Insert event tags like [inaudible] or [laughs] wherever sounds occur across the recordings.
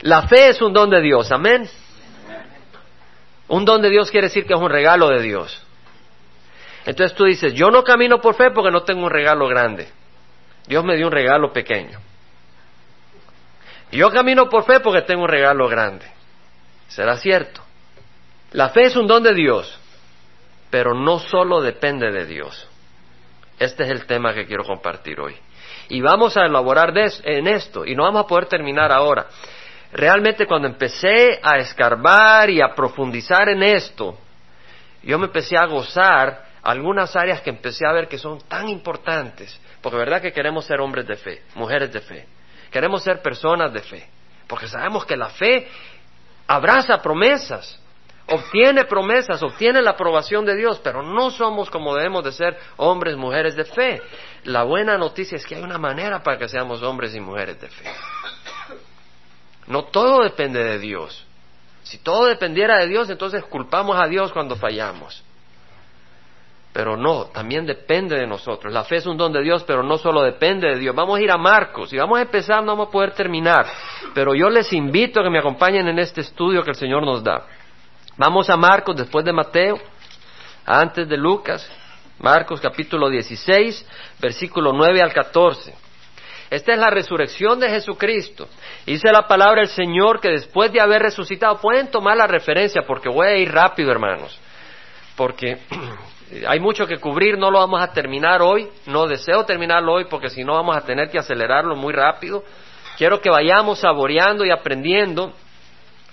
La fe es un don de Dios, amén. Un don de Dios quiere decir que es un regalo de Dios. Entonces tú dices, yo no camino por fe porque no tengo un regalo grande. Dios me dio un regalo pequeño. Yo camino por fe porque tengo un regalo grande. ¿Será cierto? La fe es un don de Dios, pero no solo depende de Dios. Este es el tema que quiero compartir hoy. Y vamos a elaborar en esto, y no vamos a poder terminar ahora. Realmente cuando empecé a escarbar y a profundizar en esto, yo me empecé a gozar algunas áreas que empecé a ver que son tan importantes, porque verdad que queremos ser hombres de fe, mujeres de fe, queremos ser personas de fe, porque sabemos que la fe abraza promesas, obtiene promesas, obtiene la aprobación de Dios, pero no somos como debemos de ser hombres, mujeres de fe. La buena noticia es que hay una manera para que seamos hombres y mujeres de fe. No todo depende de Dios. Si todo dependiera de Dios, entonces culpamos a Dios cuando fallamos. Pero no, también depende de nosotros. La fe es un don de Dios, pero no solo depende de Dios. Vamos a ir a Marcos y vamos a empezar, no vamos a poder terminar. Pero yo les invito a que me acompañen en este estudio que el Señor nos da. Vamos a Marcos después de Mateo, antes de Lucas, Marcos capítulo 16, versículo 9 al 14. Esta es la resurrección de Jesucristo. Dice la palabra del Señor que después de haber resucitado, pueden tomar la referencia porque voy a ir rápido, hermanos, porque [clears throat] hay mucho que cubrir, no lo vamos a terminar hoy, no deseo terminarlo hoy porque si no vamos a tener que acelerarlo muy rápido. Quiero que vayamos saboreando y aprendiendo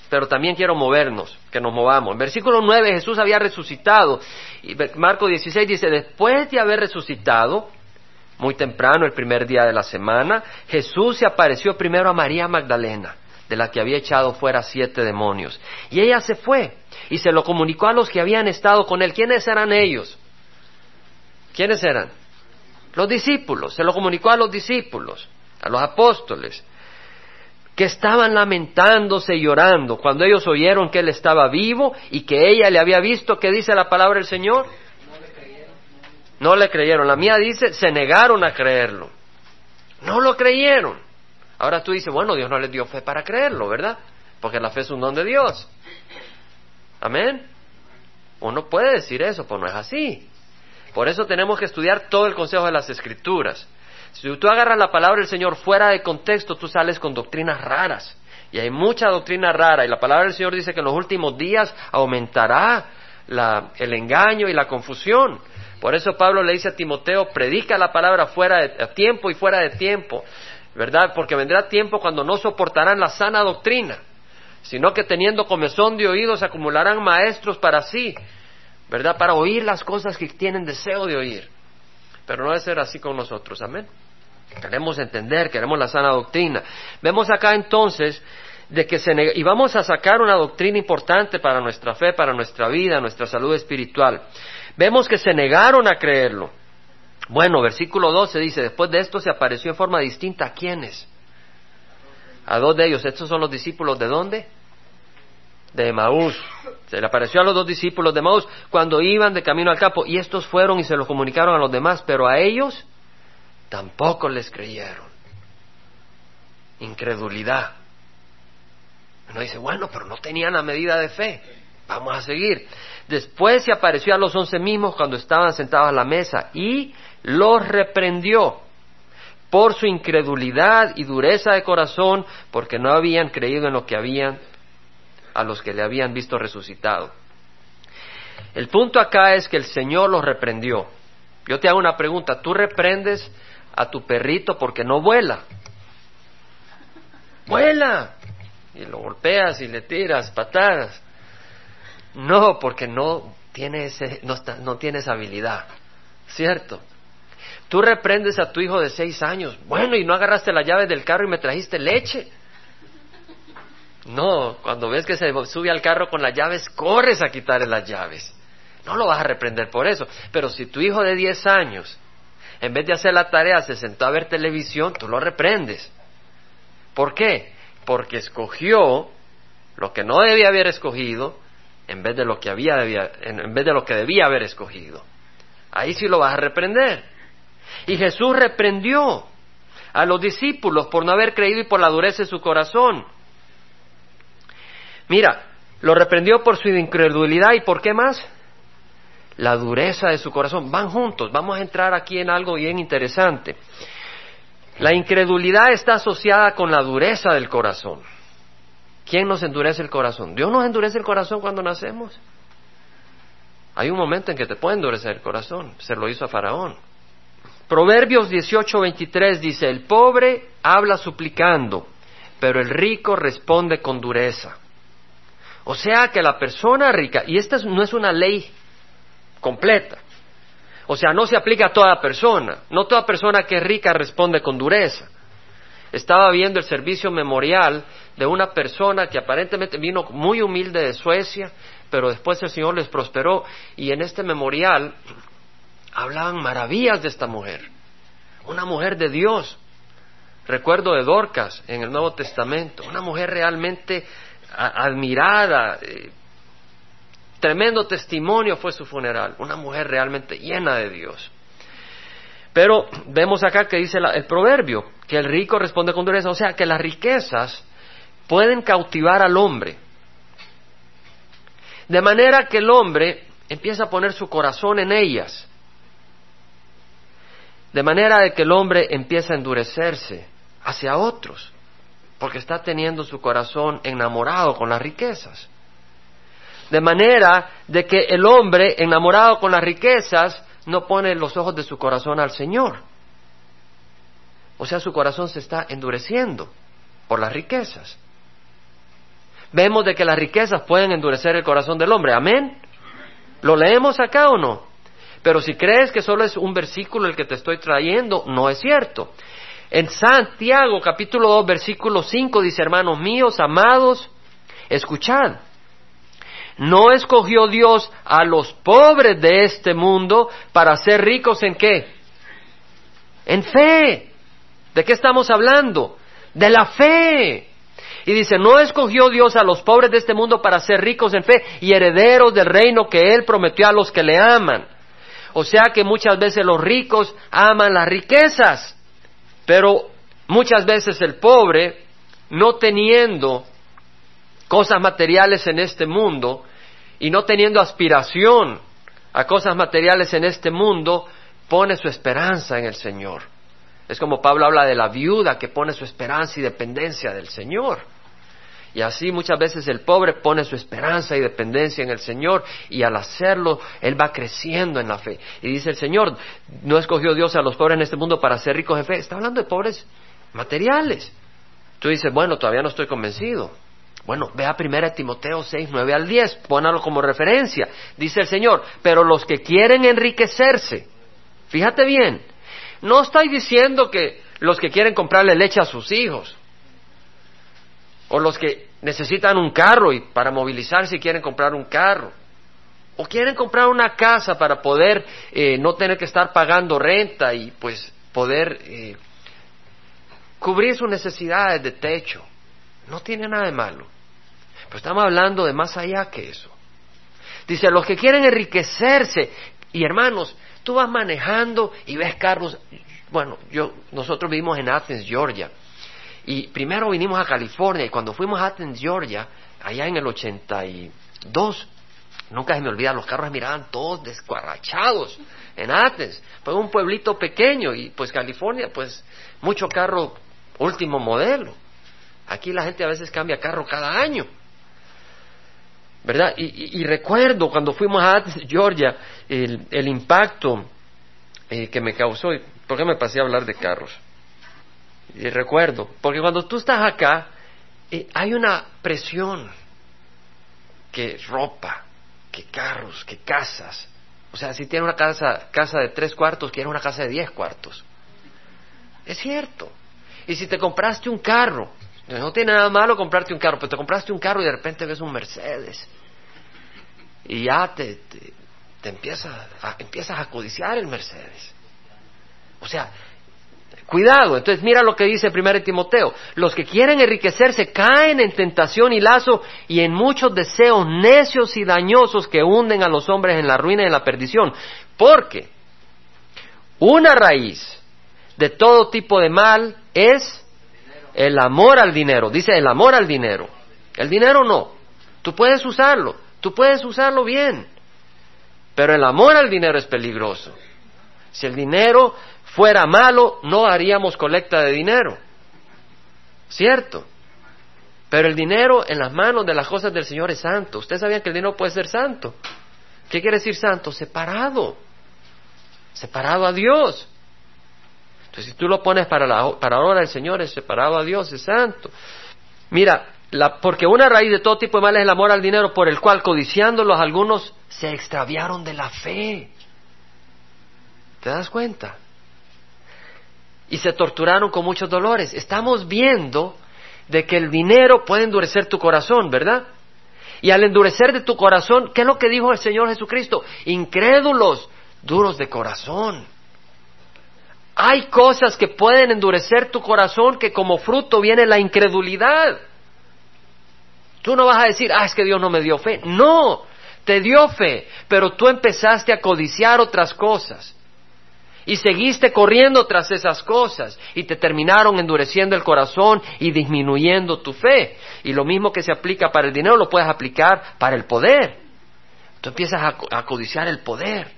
pero también quiero movernos, que nos movamos. En versículo 9 Jesús había resucitado. Y Marco 16 dice, después de haber resucitado, muy temprano, el primer día de la semana, Jesús se apareció primero a María Magdalena, de la que había echado fuera siete demonios. Y ella se fue y se lo comunicó a los que habían estado con él. ¿Quiénes eran ellos? ¿Quiénes eran? Los discípulos. Se lo comunicó a los discípulos, a los apóstoles que estaban lamentándose y llorando cuando ellos oyeron que él estaba vivo y que ella le había visto, ¿qué dice la palabra del Señor? No le creyeron. La mía dice, se negaron a creerlo. No lo creyeron. Ahora tú dices, bueno, Dios no les dio fe para creerlo, ¿verdad? Porque la fe es un don de Dios. Amén. Uno puede decir eso, pero no es así. Por eso tenemos que estudiar todo el consejo de las Escrituras. Si tú agarras la palabra del Señor fuera de contexto, tú sales con doctrinas raras. Y hay mucha doctrina rara. Y la palabra del Señor dice que en los últimos días aumentará el engaño y la confusión. Por eso Pablo le dice a Timoteo, predica la palabra fuera de tiempo y fuera de tiempo. ¿Verdad? Porque vendrá tiempo cuando no soportarán la sana doctrina, sino que teniendo comezón de oídos acumularán maestros para sí, ¿verdad? Para oír las cosas que tienen deseo de oír. Pero no debe ser así con nosotros, amén. Queremos entender, queremos la sana doctrina. Vemos acá entonces de que se y vamos a sacar una doctrina importante para nuestra fe, para nuestra vida, nuestra salud espiritual. Vemos que se negaron a creerlo. Bueno, versículo 12 dice, después de esto se apareció en forma distinta a quiénes? A dos de ellos. Estos son los discípulos de dónde? De Maús. Se le apareció a los dos discípulos de Maús cuando iban de camino al campo y estos fueron y se lo comunicaron a los demás, pero a ellos tampoco les creyeron. Incredulidad. Uno dice, bueno, pero no tenían la medida de fe. Vamos a seguir. Después se apareció a los once mismos cuando estaban sentados a la mesa y los reprendió por su incredulidad y dureza de corazón, porque no habían creído en lo que habían a los que le habían visto resucitado. El punto acá es que el Señor los reprendió. Yo te hago una pregunta, ¿tú reprendes a tu perrito porque no vuela. Vuela. Y lo golpeas y le tiras patadas. No, porque no tiene, ese, no, tiene esa habilidad. ¿Cierto? Tú reprendes a tu hijo de seis años. Bueno, y no agarraste la llave del carro y me trajiste leche. No, cuando ves que se sube al carro con las llaves, corres a quitarle las llaves. No lo vas a reprender por eso. Pero si tu hijo de diez años en vez de hacer la tarea, se sentó a ver televisión, tú lo reprendes. ¿Por qué? Porque escogió lo que no debía haber escogido en vez de lo que había en vez de lo que debía haber escogido. Ahí sí lo vas a reprender. Y Jesús reprendió a los discípulos por no haber creído y por la dureza de su corazón. Mira, lo reprendió por su incredulidad y por qué más? La dureza de su corazón. Van juntos. Vamos a entrar aquí en algo bien interesante. La incredulidad está asociada con la dureza del corazón. ¿Quién nos endurece el corazón? ¿Dios nos endurece el corazón cuando nacemos? Hay un momento en que te puede endurecer el corazón. Se lo hizo a Faraón. Proverbios 18:23 dice, el pobre habla suplicando, pero el rico responde con dureza. O sea que la persona rica, y esta no es una ley completa, o sea, no se aplica a toda persona, no toda persona que es rica responde con dureza. Estaba viendo el servicio memorial de una persona que aparentemente vino muy humilde de Suecia, pero después el Señor les prosperó y en este memorial hablaban maravillas de esta mujer, una mujer de Dios. Recuerdo de Dorcas en el Nuevo Testamento, una mujer realmente admirada, eh, tremendo testimonio fue su funeral, una mujer realmente llena de Dios. Pero vemos acá que dice el proverbio, que el rico responde con dureza, o sea, que las riquezas pueden cautivar al hombre. De manera que el hombre empieza a poner su corazón en ellas. De manera de que el hombre empieza a endurecerse hacia otros, porque está teniendo su corazón enamorado con las riquezas. De manera de que el hombre enamorado con las riquezas no pone los ojos de su corazón al Señor. O sea, su corazón se está endureciendo por las riquezas. Vemos de que las riquezas pueden endurecer el corazón del hombre. Amén. ¿Lo leemos acá o no? Pero si crees que solo es un versículo el que te estoy trayendo, no es cierto. En Santiago capítulo 2 versículo 5 dice, hermanos míos, amados, escuchad. No escogió Dios a los pobres de este mundo para ser ricos en qué? En fe. ¿De qué estamos hablando? De la fe. Y dice, no escogió Dios a los pobres de este mundo para ser ricos en fe y herederos del reino que Él prometió a los que le aman. O sea que muchas veces los ricos aman las riquezas, pero muchas veces el pobre, no teniendo cosas materiales en este mundo y no teniendo aspiración a cosas materiales en este mundo, pone su esperanza en el Señor. Es como Pablo habla de la viuda que pone su esperanza y dependencia del Señor. Y así muchas veces el pobre pone su esperanza y dependencia en el Señor y al hacerlo Él va creciendo en la fe. Y dice el Señor, no escogió Dios a los pobres en este mundo para ser ricos de fe. Está hablando de pobres materiales. Tú dices, bueno, todavía no estoy convencido. Bueno, ve a 1 Timoteo 6, 9 al 10, pónalo como referencia. Dice el Señor, pero los que quieren enriquecerse, fíjate bien, no estoy diciendo que los que quieren comprarle leche a sus hijos, o los que necesitan un carro y para movilizarse quieren comprar un carro, o quieren comprar una casa para poder eh, no tener que estar pagando renta y pues poder eh, cubrir sus necesidades de techo. No tiene nada de malo. Pero estamos hablando de más allá que eso. Dice, los que quieren enriquecerse, y hermanos, tú vas manejando y ves carros, bueno, yo, nosotros vivimos en Athens, Georgia, y primero vinimos a California y cuando fuimos a Athens, Georgia, allá en el 82, nunca se me olvida, los carros miraban todos descuarrachados en Athens. Fue un pueblito pequeño y pues California, pues mucho carro último modelo. Aquí la gente a veces cambia carro cada año. ¿Verdad? Y, recuerdo cuando fuimos a Athens, Georgia, el, impacto eh, que me causó. ¿Por qué me pasé a hablar de carros? Y recuerdo, porque cuando tú estás acá, eh, hay una presión que ropa, que carros, que casas. O sea, si tiene una casa, casa de tres cuartos, quiere una casa de diez cuartos. Es cierto. Y si te compraste un carro, no tiene nada malo comprarte un carro, pero te compraste un carro y de repente ves un Mercedes. Y ya te, te, empiezas, a, empiezas a codiciar el Mercedes. O sea, Cuidado, entonces mira lo que dice 1 Timoteo. Los que quieren enriquecerse caen en tentación y lazo y en muchos deseos necios y dañosos que hunden a los hombres en la ruina y en la perdición. Porque una raíz de todo tipo de mal es el amor al dinero. Dice el amor al dinero. El dinero no. Tú puedes usarlo, tú puedes usarlo bien. Pero el amor al dinero es peligroso. Si el dinero fuera malo, no haríamos colecta de dinero. ¿Cierto? Pero el dinero en las manos de las cosas del Señor es santo. Ustedes sabían que el dinero puede ser santo. ¿Qué quiere decir santo? Separado. Separado a Dios. Entonces, si tú lo pones para la, para Señor, es separado a Dios, es santo. Mira, la, porque una raíz de todo tipo de mal es el amor al dinero, por el cual, codiciándolos, algunos se extraviaron de la fe. ¿Te das cuenta? Y se torturaron con muchos dolores. Estamos viendo de que el dinero puede endurecer tu corazón, ¿verdad? Y al endurecer de tu corazón, ¿qué es lo que dijo el Señor Jesucristo? Incrédulos, duros de corazón. Hay cosas que pueden endurecer tu corazón que como fruto viene la incredulidad. Tú no vas a decir, ah, es que Dios no me dio fe. No, te dio fe, pero tú empezaste a codiciar otras cosas y seguiste corriendo tras esas cosas y te terminaron endureciendo el corazón y disminuyendo tu fe. Y lo mismo que se aplica para el dinero lo puedes aplicar para el poder. Tú empiezas a, codiciar el poder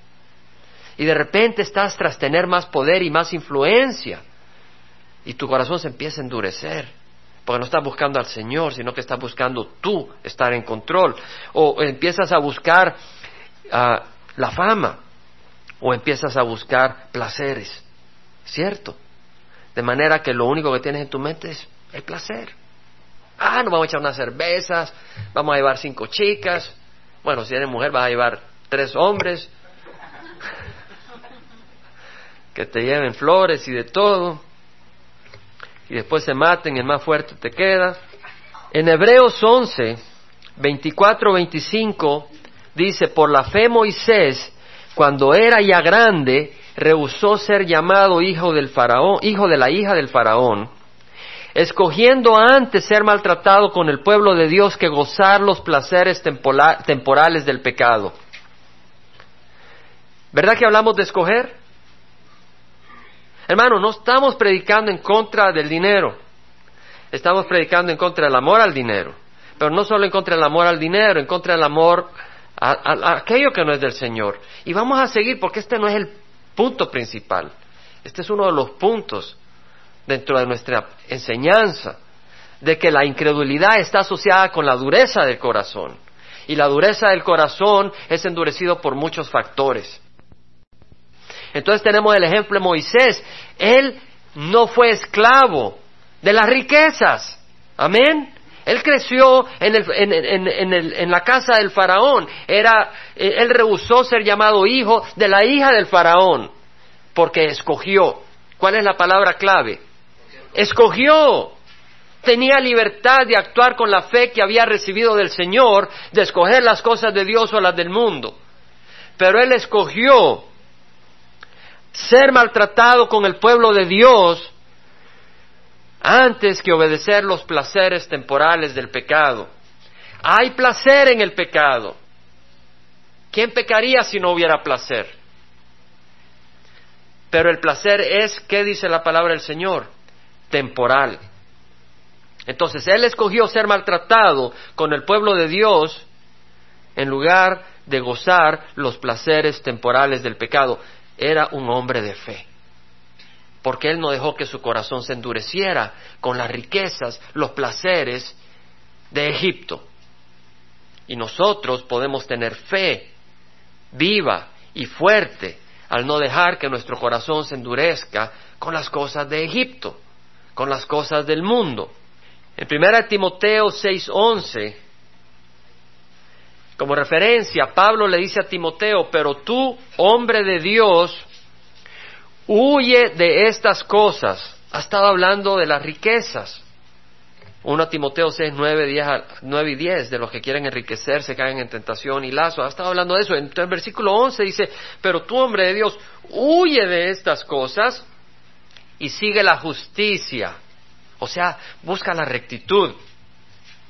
y de repente estás tras tener más poder y más influencia y tu corazón se empieza a endurecer. Porque no estás buscando al Señor, sino que estás buscando tú estar en control. O empiezas a buscar ah, la fama o empiezas a buscar placeres, ¿cierto? De manera que lo único que tienes en tu mente es el placer. Ah, nos vamos a echar unas cervezas, vamos a llevar cinco chicas. Bueno, si eres mujer vas a llevar tres hombres [laughs] que te lleven flores y de todo. Y después se maten, el más fuerte te queda. En Hebreos 11, 24, 25 dice, por la fe Moisés cuando era ya grande, rehusó ser llamado hijo del faraón, hijo de la hija del faraón, escogiendo antes ser maltratado con el pueblo de Dios que gozar los placeres temporales del pecado. ¿Verdad que hablamos de escoger? Hermano, no estamos predicando en contra del dinero, estamos predicando en contra del amor al dinero, pero no solo en contra del amor al dinero, en contra del amor a, aquello que no es del Señor. Y vamos a seguir porque este no es el punto principal. Este es uno de los puntos dentro de nuestra enseñanza de que la incredulidad está asociada con la dureza del corazón. Y la dureza del corazón es endurecido por muchos factores. Entonces tenemos el ejemplo de Moisés. Él no fue esclavo de las riquezas. Amén. Él creció en, la casa del faraón. Era, eh, él rehusó ser llamado hijo de la hija del faraón porque escogió. ¿Cuál es la palabra clave? Escogió. Tenía libertad de actuar con la fe que había recibido del Señor, de escoger las cosas de Dios o las del mundo. Pero él escogió ser maltratado con el pueblo de Dios antes que obedecer los placeres temporales del pecado. Hay placer en el pecado. ¿Quién pecaría si no hubiera placer? Pero el placer es, ¿qué dice la palabra del Señor? Temporal. Entonces, Él escogió ser maltratado con el pueblo de Dios en lugar de gozar los placeres temporales del pecado. Era un hombre de fe porque Él no dejó que su corazón se endureciera con las riquezas, los placeres de Egipto. Y nosotros podemos tener fe viva y fuerte al no dejar que nuestro corazón se endurezca con las cosas de Egipto, con las cosas del mundo. En 1 Timoteo 6:11, como referencia, Pablo le dice a Timoteo, pero tú, hombre de Dios, Huye de estas cosas. Ha estado hablando de las riquezas. 1 Timoteo 6, 9, y 10, de los que quieren enriquecerse, caen en tentación y lazo. Ha estado hablando de eso. Entonces, el versículo 11 dice, pero tú, hombre de Dios, huye de estas cosas y sigue la justicia. O sea, busca la rectitud.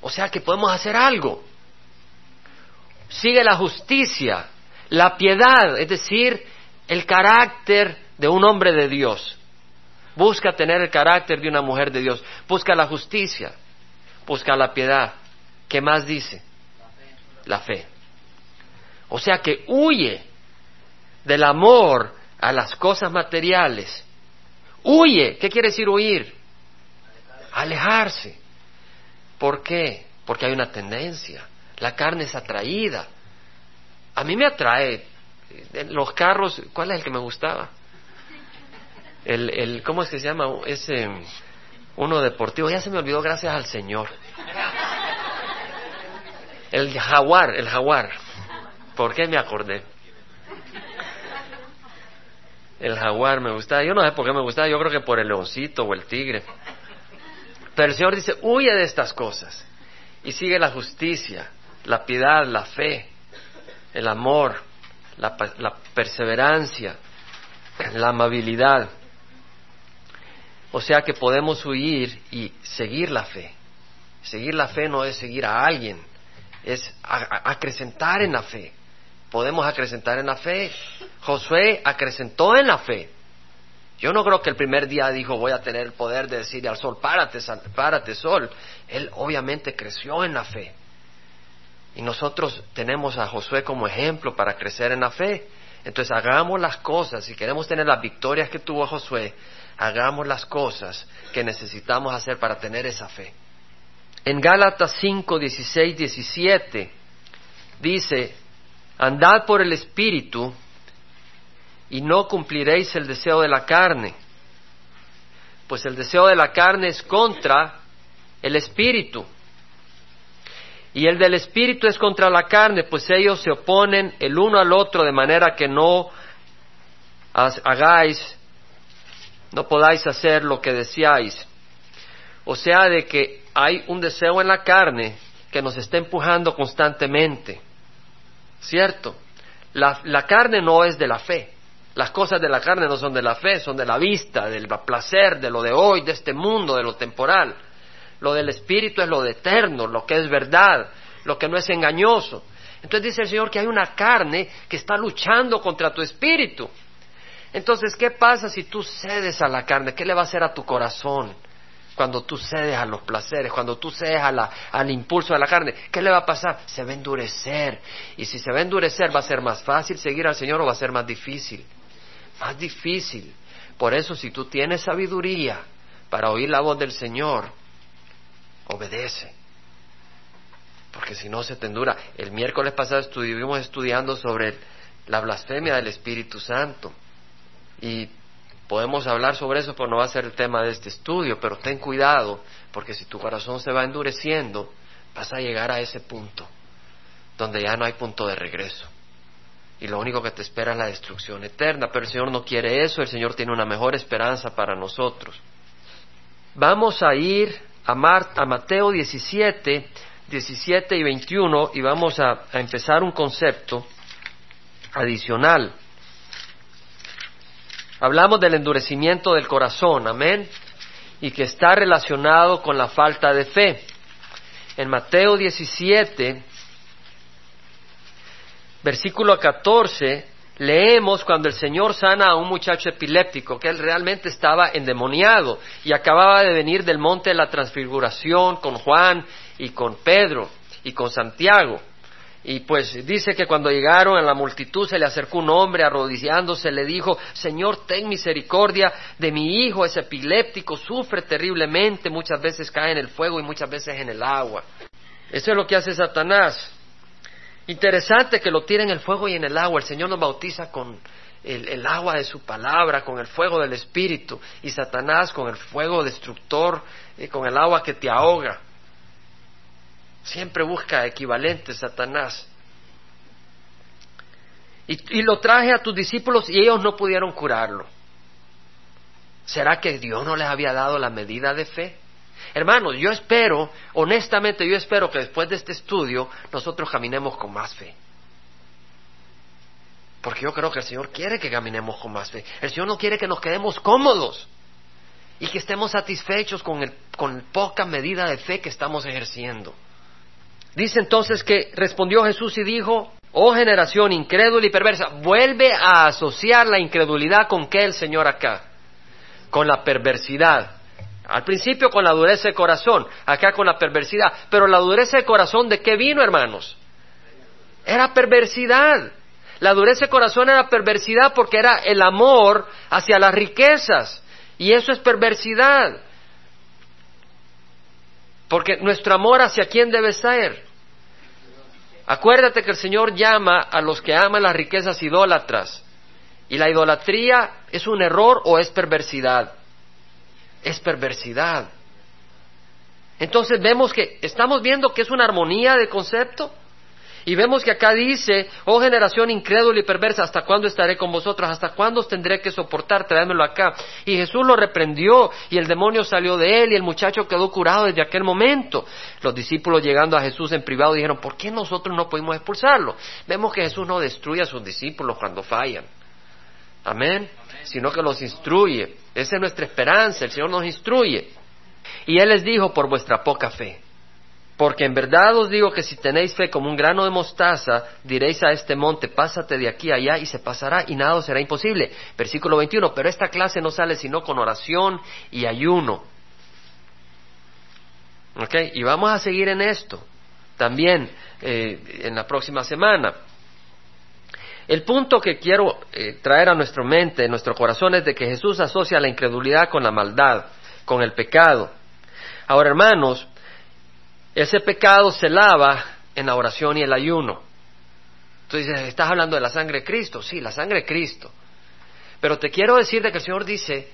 O sea, que podemos hacer algo. Sigue la justicia, la piedad, es decir, el carácter de un hombre de Dios. Busca tener el carácter de una mujer de Dios. Busca la justicia. Busca la piedad. ¿Qué más dice? la fe. O sea que huye del amor a las cosas materiales. Huye. ¿Qué quiere decir huir? Alejarse. ¿Por qué? Porque hay una tendencia. La carne es atraída. A mí me atrae los carros. ¿Cuál es el que me gustaba? El, el ¿cómo es que se llama? Ese uno deportivo. Ya se me olvidó gracias al Señor. El jaguar, el jaguar. ¿Por qué me acordé? El jaguar me gustaba. Yo no sé por qué me gustaba. Yo creo que por el leoncito o el tigre. Pero el Señor dice, huye de estas cosas. Y sigue la justicia, la piedad, la fe, el amor, la, la perseverancia, la amabilidad. O sea que podemos huir y seguir la fe. Seguir la fe no es seguir a alguien, es acrecentar en la fe. Podemos acrecentar en la fe. Josué acrecentó en la fe. Yo no creo que el primer día dijo voy a tener el poder de decirle al sol, párate, párate sol. Él obviamente creció en la fe. Y nosotros tenemos a Josué como ejemplo para crecer en la fe. Entonces hagamos las cosas, si queremos tener las victorias que tuvo Josué, hagamos las cosas que necesitamos hacer para tener esa fe. En Gálatas 5, 16, 17 dice, andad por el Espíritu y no cumpliréis el deseo de la carne, pues el deseo de la carne es contra el Espíritu. Y el del Espíritu es contra la carne, pues ellos se oponen el uno al otro de manera que no hagáis, no podáis hacer lo que deseáis. O sea, de que hay un deseo en la carne que nos está empujando constantemente. ¿Cierto? La, la carne no es de la fe. Las cosas de la carne no son de la fe, son de la vista, del placer, de lo de hoy, de este mundo, de lo temporal. Lo del espíritu es lo de eterno, lo que es verdad, lo que no es engañoso. Entonces dice el Señor que hay una carne que está luchando contra tu espíritu. Entonces, ¿qué pasa si tú cedes a la carne? ¿Qué le va a hacer a tu corazón? Cuando tú cedes a los placeres, cuando tú cedes al impulso de la carne, ¿qué le va a pasar? Se va a endurecer. Y si se va a endurecer, ¿va a ser más fácil seguir al Señor o va a ser más difícil? más difícil. Por eso si tú tienes sabiduría para oír la voz del Señor, obedece. Porque si no se te endura. El miércoles pasado estuvimos estudiando sobre la blasfemia del Espíritu Santo. Y podemos hablar sobre eso, pero no va a ser el tema de este estudio. Pero ten cuidado, porque si tu corazón se va endureciendo, vas a llegar a ese punto donde ya no hay punto de regreso y lo único que te espera es la destrucción eterna. Pero el Señor no quiere eso, el Señor tiene una mejor esperanza para nosotros. Vamos a ir a, a Mateo 17, 17 y 21 y vamos a, a empezar un concepto adicional. Hablamos del endurecimiento del corazón, amén, y que está relacionado con la falta de fe. En Mateo 17, versículo 14, leemos cuando el Señor sana a un muchacho epiléptico, que él realmente estaba endemoniado y acababa de venir del monte de la transfiguración con Juan y con Pedro y con Santiago. Y pues dice que cuando llegaron a la multitud se le acercó un hombre arrodillándose, le dijo, Señor, ten misericordia de mi hijo, es epiléptico, sufre terriblemente, muchas veces cae en el fuego y muchas veces en el agua. Eso es lo que hace Satanás. Interesante que lo tire en el fuego y en el agua. El Señor nos bautiza con el, agua de su palabra, con el fuego del Espíritu, y Satanás con el fuego destructor y con el agua que te ahoga. Siempre busca equivalente Satanás. Y, y lo traje a tus discípulos y ellos no pudieron curarlo. ¿Será que Dios no les había dado la medida de fe? Hermanos, yo espero, honestamente yo espero que después de este estudio nosotros caminemos con más fe. Porque yo creo que el Señor quiere que caminemos con más fe. El Señor no quiere que nos quedemos cómodos y que estemos satisfechos con, el, con poca medida de fe que estamos ejerciendo. Dice entonces que respondió Jesús y dijo, oh generación incrédula y perversa, vuelve a asociar la incredulidad con qué el Señor acá, con la perversidad. Al principio con la dureza de corazón, acá con la perversidad. Pero la dureza de corazón, ¿de qué vino, hermanos? Era perversidad. La dureza de corazón era perversidad porque era el amor hacia las riquezas. Y eso es perversidad. Porque nuestro amor hacia quién debe ser. Acuérdate que el Señor llama a los que aman las riquezas idólatras. Y la idolatría es un error o es perversidad. Es perversidad. Entonces vemos que estamos viendo que es una armonía de concepto. Y vemos que acá dice, oh generación incrédula y perversa, ¿hasta cuándo estaré con vosotros? ¿Hasta cuándo os tendré que soportar? Tráemelo acá. Y Jesús lo reprendió y el demonio salió de él y el muchacho quedó curado desde aquel momento. Los discípulos llegando a Jesús en privado dijeron, ¿por qué nosotros no pudimos expulsarlo? Vemos que Jesús no destruye a sus discípulos cuando fallan. Amén. Sino que los instruye. Esa es nuestra esperanza. El Señor nos instruye. Y Él les dijo, por vuestra poca fe. Porque en verdad os digo que si tenéis fe como un grano de mostaza, diréis a este monte, pásate de aquí a allá y se pasará y nada os será imposible. Versículo 21, pero esta clase no sale sino con oración y ayuno. ¿Ok? Y vamos a seguir en esto también eh, en la próxima semana. El punto que quiero eh, traer a nuestra mente, a nuestro corazón, es de que Jesús asocia la incredulidad con la maldad, con el pecado. Ahora, hermanos, ese pecado se lava en la oración y el ayuno. Dices, ¿estás hablando de la sangre de Cristo? Sí, la sangre de Cristo. Pero te quiero decir de que el Señor dice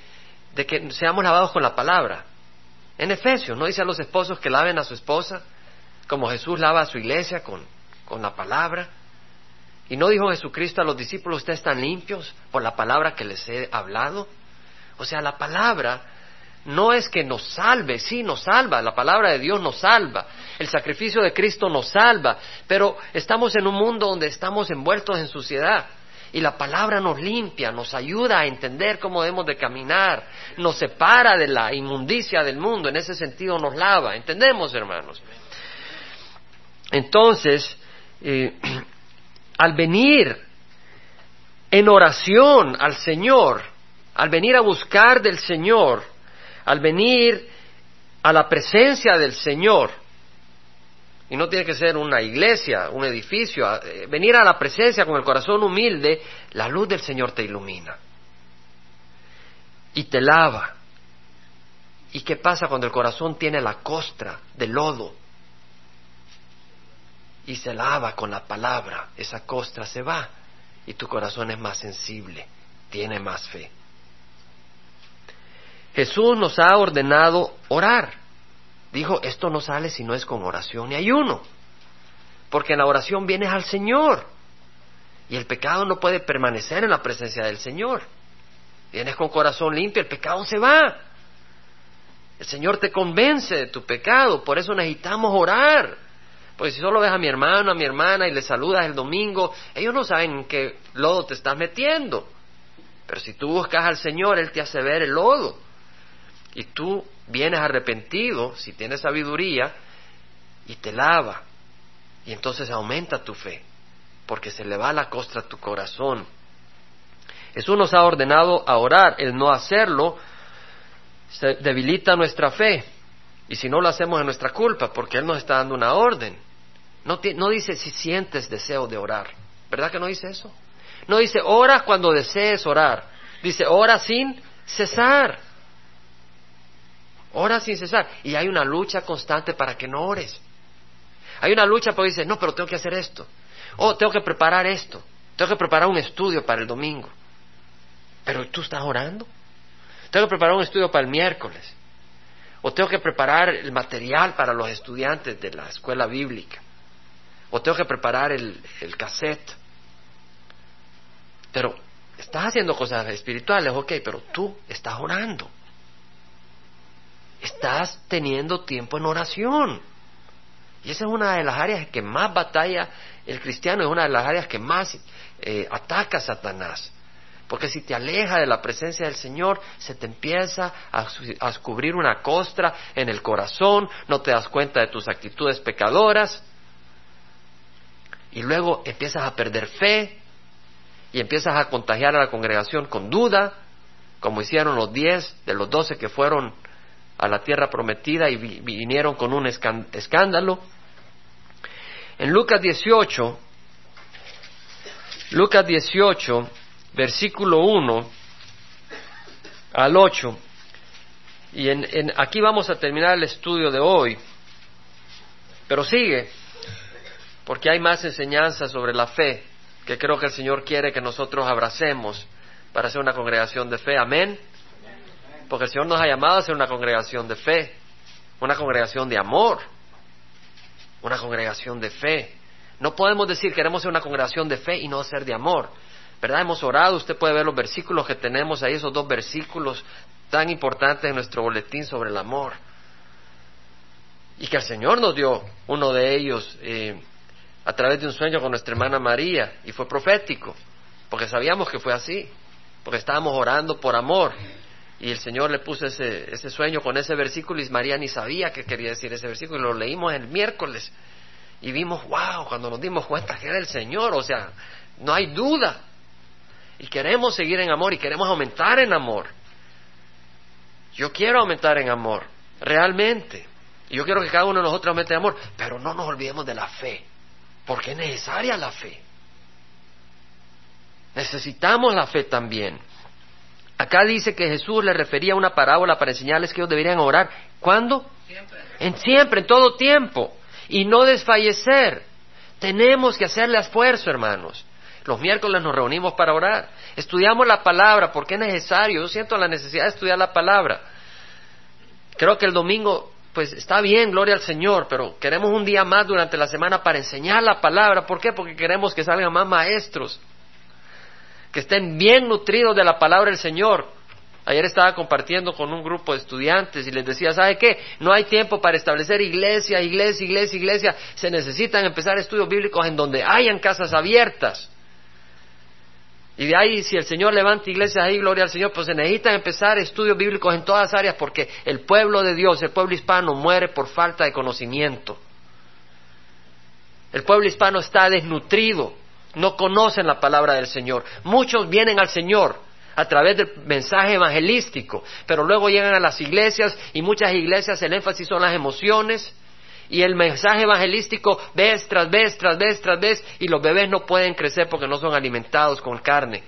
de que seamos lavados con la palabra. En Efesios, ¿no dice a los esposos que laven a su esposa? Como Jesús lava a su iglesia con, con la palabra. ¿Y no dijo Jesucristo a los discípulos, ustedes están limpios por la palabra que les he hablado? O sea, la palabra no es que nos salve, sí nos salva, la palabra de Dios nos salva, el sacrificio de Cristo nos salva, pero estamos en un mundo donde estamos envueltos en suciedad y la palabra nos limpia, nos ayuda a entender cómo debemos de caminar, nos separa de la inmundicia del mundo, en ese sentido nos lava, ¿entendemos hermanos? Entonces, eh, [clears throat] al venir en oración al Señor, al venir a buscar del Señor, al venir a la presencia del Señor, y no tiene que ser una iglesia, un edificio, eh, venir a la presencia con el corazón humilde, la luz del Señor te ilumina y te lava. ¿Y qué pasa cuando el corazón tiene la costra de lodo? Y se lava con la palabra, esa costra se va y tu corazón es más sensible, tiene más fe. Jesús nos ha ordenado orar. Dijo, esto no sale si no es con oración y ayuno. Porque en la oración vienes al Señor. Y el pecado no puede permanecer en la presencia del Señor. Vienes con corazón limpio, el pecado se va. El Señor te convence de tu pecado, por eso necesitamos orar. Porque si solo ves a mi hermano, a mi hermana y le saludas el domingo, ellos no saben en qué lodo te estás metiendo. Pero si tú buscas al Señor, Él te hace ver el lodo y tú vienes arrepentido, si tienes sabiduría, y te lava. Y entonces aumenta tu fe, porque se le va la costra a tu corazón. Jesús nos ha ordenado a orar, el no hacerlo se debilita nuestra fe. Y si no lo hacemos es nuestra culpa, porque Él nos está dando una orden. No, no dice si sientes deseo de orar. ¿Verdad que no dice eso? No dice ora cuando desees orar. Dice ora sin cesar. Ora sin cesar. Y hay una lucha constante para que no ores. Hay una lucha porque dices, no, pero tengo que hacer esto. Oh, tengo que preparar esto. Tengo que preparar un estudio para el domingo. Pero tú estás orando. Tengo que preparar un estudio para el miércoles. O tengo que preparar el material para los estudiantes de la escuela bíblica. O tengo que preparar el, el cassette. Pero estás haciendo cosas espirituales, ok, pero tú estás orando estás teniendo tiempo en oración. Y esa es una de las áreas que más batalla el cristiano, es una de las áreas que más eh, ataca Satanás. Porque si te aleja de la presencia del Señor, se te empieza a, a descubrir una costra en el corazón, no te das cuenta de tus actitudes pecadoras, y luego empiezas a perder fe, y empiezas a contagiar a la congregación con duda, como hicieron los diez de los doce que fueron a la tierra prometida y vinieron con un escándalo. En Lucas 18, Lucas 18, versículo 1 al 8. Y en, en, aquí vamos a terminar el estudio de hoy. Pero sigue, porque hay más enseñanzas sobre la fe que creo que el Señor quiere que nosotros abracemos para ser una congregación de fe. Amén. Porque el Señor nos ha llamado a ser una congregación de fe, una congregación de amor, una congregación de fe. No podemos decir queremos ser una congregación de fe y no ser de amor. ¿Verdad? Hemos orado, usted puede ver los versículos que tenemos ahí, esos dos versículos tan importantes en nuestro boletín sobre el amor. Y que el Señor nos dio uno de ellos eh, a través de un sueño con nuestra hermana María, y fue profético, porque sabíamos que fue así, porque estábamos orando por amor. Y el Señor le puso ese, ese sueño con ese versículo y María ni sabía qué quería decir ese versículo y lo leímos el miércoles y vimos, wow, cuando nos dimos cuenta que era el Señor, o sea, no hay duda. Y queremos seguir en amor y queremos aumentar en amor. Yo quiero aumentar en amor, realmente. Y yo quiero que cada uno de nosotros aumente en amor, pero no nos olvidemos de la fe, porque es necesaria la fe. Necesitamos la fe también. Acá dice que Jesús le refería a una parábola para enseñarles que ellos deberían orar. ¿Cuándo? Siempre. En siempre, en todo tiempo y no desfallecer. Tenemos que hacerle esfuerzo, hermanos. Los miércoles nos reunimos para orar. Estudiamos la palabra porque es necesario. Yo siento la necesidad de estudiar la palabra. Creo que el domingo, pues está bien, gloria al Señor, pero queremos un día más durante la semana para enseñar la palabra. ¿Por qué? Porque queremos que salgan más maestros, que estén bien nutridos de la palabra del Señor. Ayer estaba compartiendo con un grupo de estudiantes y les decía, ¿sabe qué? No hay tiempo para establecer iglesia, iglesia, iglesia, iglesia. Se necesitan empezar estudios bíblicos en donde hayan casas abiertas. Y de ahí, si el Señor levanta iglesias ahí, gloria al Señor, pues se necesitan empezar estudios bíblicos en todas áreas porque el pueblo de Dios, el pueblo hispano, muere por falta de conocimiento. El pueblo hispano está desnutrido, no conocen la palabra del Señor. Muchos vienen al Señor, a través del mensaje evangelístico, pero luego llegan a las iglesias y muchas iglesias el énfasis son las emociones y el mensaje evangelístico vez tras vez, tras vez, tras vez y los bebés no pueden crecer porque no son alimentados con carne.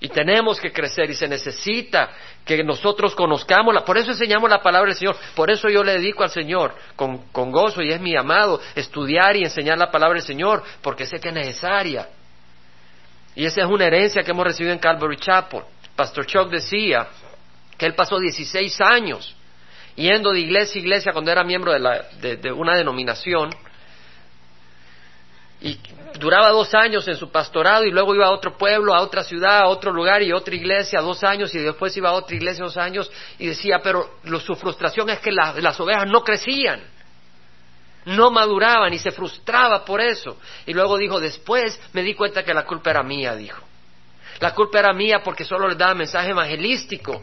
Y tenemos que crecer y se necesita que nosotros conozcamos, la, por eso enseñamos la palabra del Señor, por eso yo le dedico al Señor con, con gozo y es mi amado estudiar y enseñar la palabra del Señor porque sé que es necesaria. Y esa es una herencia que hemos recibido en Calvary Chapel. Pastor Chuck decía que él pasó 16 años yendo de iglesia a iglesia cuando era miembro de, de una denominación y duraba dos años en su pastorado y luego iba a otro pueblo, a otra ciudad, a otro lugar y otra iglesia dos años y después iba a otra iglesia dos años y decía, pero su frustración es que las ovejas no crecían no maduraban y se frustraba por eso. Y luego dijo, después me di cuenta que la culpa era mía, dijo. La culpa era mía porque solo les daba mensaje evangelístico.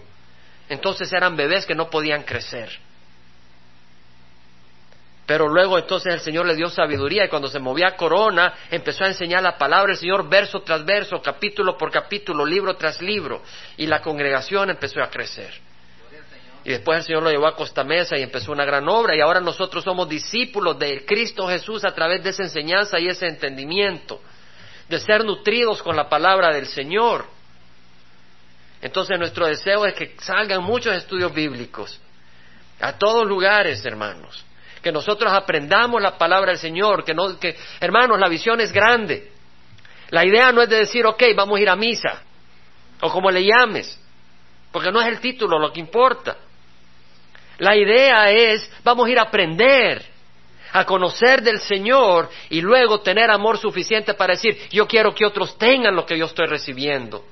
Entonces eran bebés que no podían crecer. Pero luego entonces el Señor le dio sabiduría y cuando se movía corona empezó a enseñar la palabra del Señor verso tras verso, capítulo por capítulo, libro tras libro y la congregación empezó a crecer. Y después el Señor lo llevó a Costa Mesa y empezó una gran obra. Y ahora nosotros somos discípulos de Cristo Jesús a través de esa enseñanza y ese entendimiento. De ser nutridos con la palabra del Señor. Entonces nuestro deseo es que salgan muchos estudios bíblicos. A todos lugares, hermanos. Que nosotros aprendamos la palabra del Señor. Que, no, que hermanos, la visión es grande. La idea no es de decir, ok, vamos a ir a misa. O como le llames. Porque no es el título lo que importa. La idea es, vamos a ir a aprender, a conocer del Señor y luego tener amor suficiente para decir, yo quiero que otros tengan lo que yo estoy recibiendo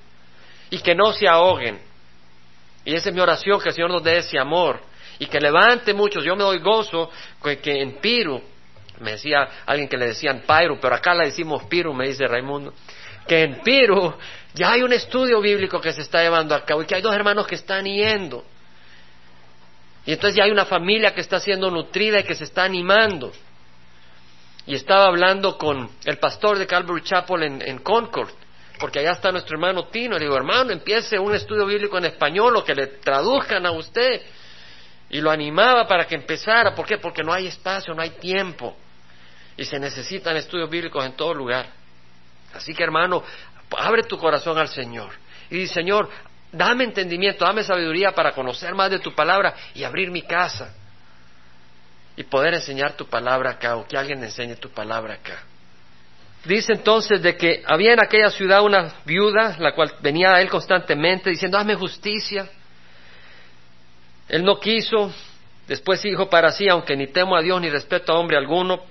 y que no se ahoguen. Y esa es mi oración, que el Señor nos dé ese amor y que levante muchos. Yo me doy gozo que, en Piru, me decía alguien que le decían Pyru, pero acá le decimos Piru, me dice Raimundo, que en Piru ya hay un estudio bíblico que se está llevando a cabo y que hay dos hermanos que están yendo. Y entonces ya hay una familia que está siendo nutrida y que se está animando. Y estaba hablando con el pastor de Calvary Chapel en, Concord, porque allá está nuestro hermano Tino. Le digo, hermano, empiece un estudio bíblico en español o que le traduzcan a usted. Y lo animaba para que empezara. ¿Por qué? Porque no hay espacio, no hay tiempo. Y se necesitan estudios bíblicos en todo lugar. Así que hermano, abre tu corazón al Señor y dice, Señor, dame entendimiento, dame sabiduría para conocer más de tu palabra y abrir mi casa y poder enseñar tu palabra acá o que alguien enseñe tu palabra acá. Dice entonces de que había en aquella ciudad una viuda, la cual venía a él constantemente diciendo, hazme justicia. Él no quiso, después dijo para sí, aunque ni temo a Dios ni respeto a hombre alguno,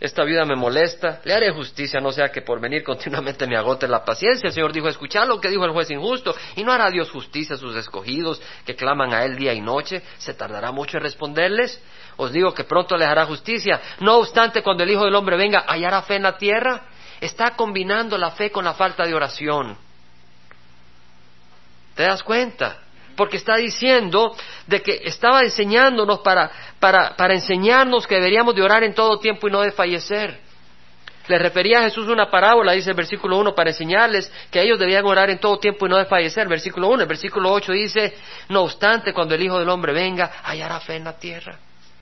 esta viuda me molesta, le haré justicia, no sea que por venir [laughs] continuamente me agote la paciencia. El Señor dijo, escuchad lo que dijo el juez injusto, y no hará Dios justicia a sus escogidos que claman a Él día y noche, se tardará mucho en responderles. Os digo que pronto les hará justicia. No obstante, cuando el Hijo del Hombre venga, hallará fe en la tierra. Está combinando la fe con la falta de oración. ¿Te das cuenta? Porque está diciendo de que estaba enseñándonos para, para, para enseñarnos que deberíamos de orar en todo tiempo y no desfallecer. Le refería a Jesús una parábola, dice el versículo 1, para enseñarles que ellos debían orar en todo tiempo y no desfallecer. Versículo 1, el versículo 8 dice, no obstante, cuando el Hijo del Hombre venga, hallará fe en la tierra.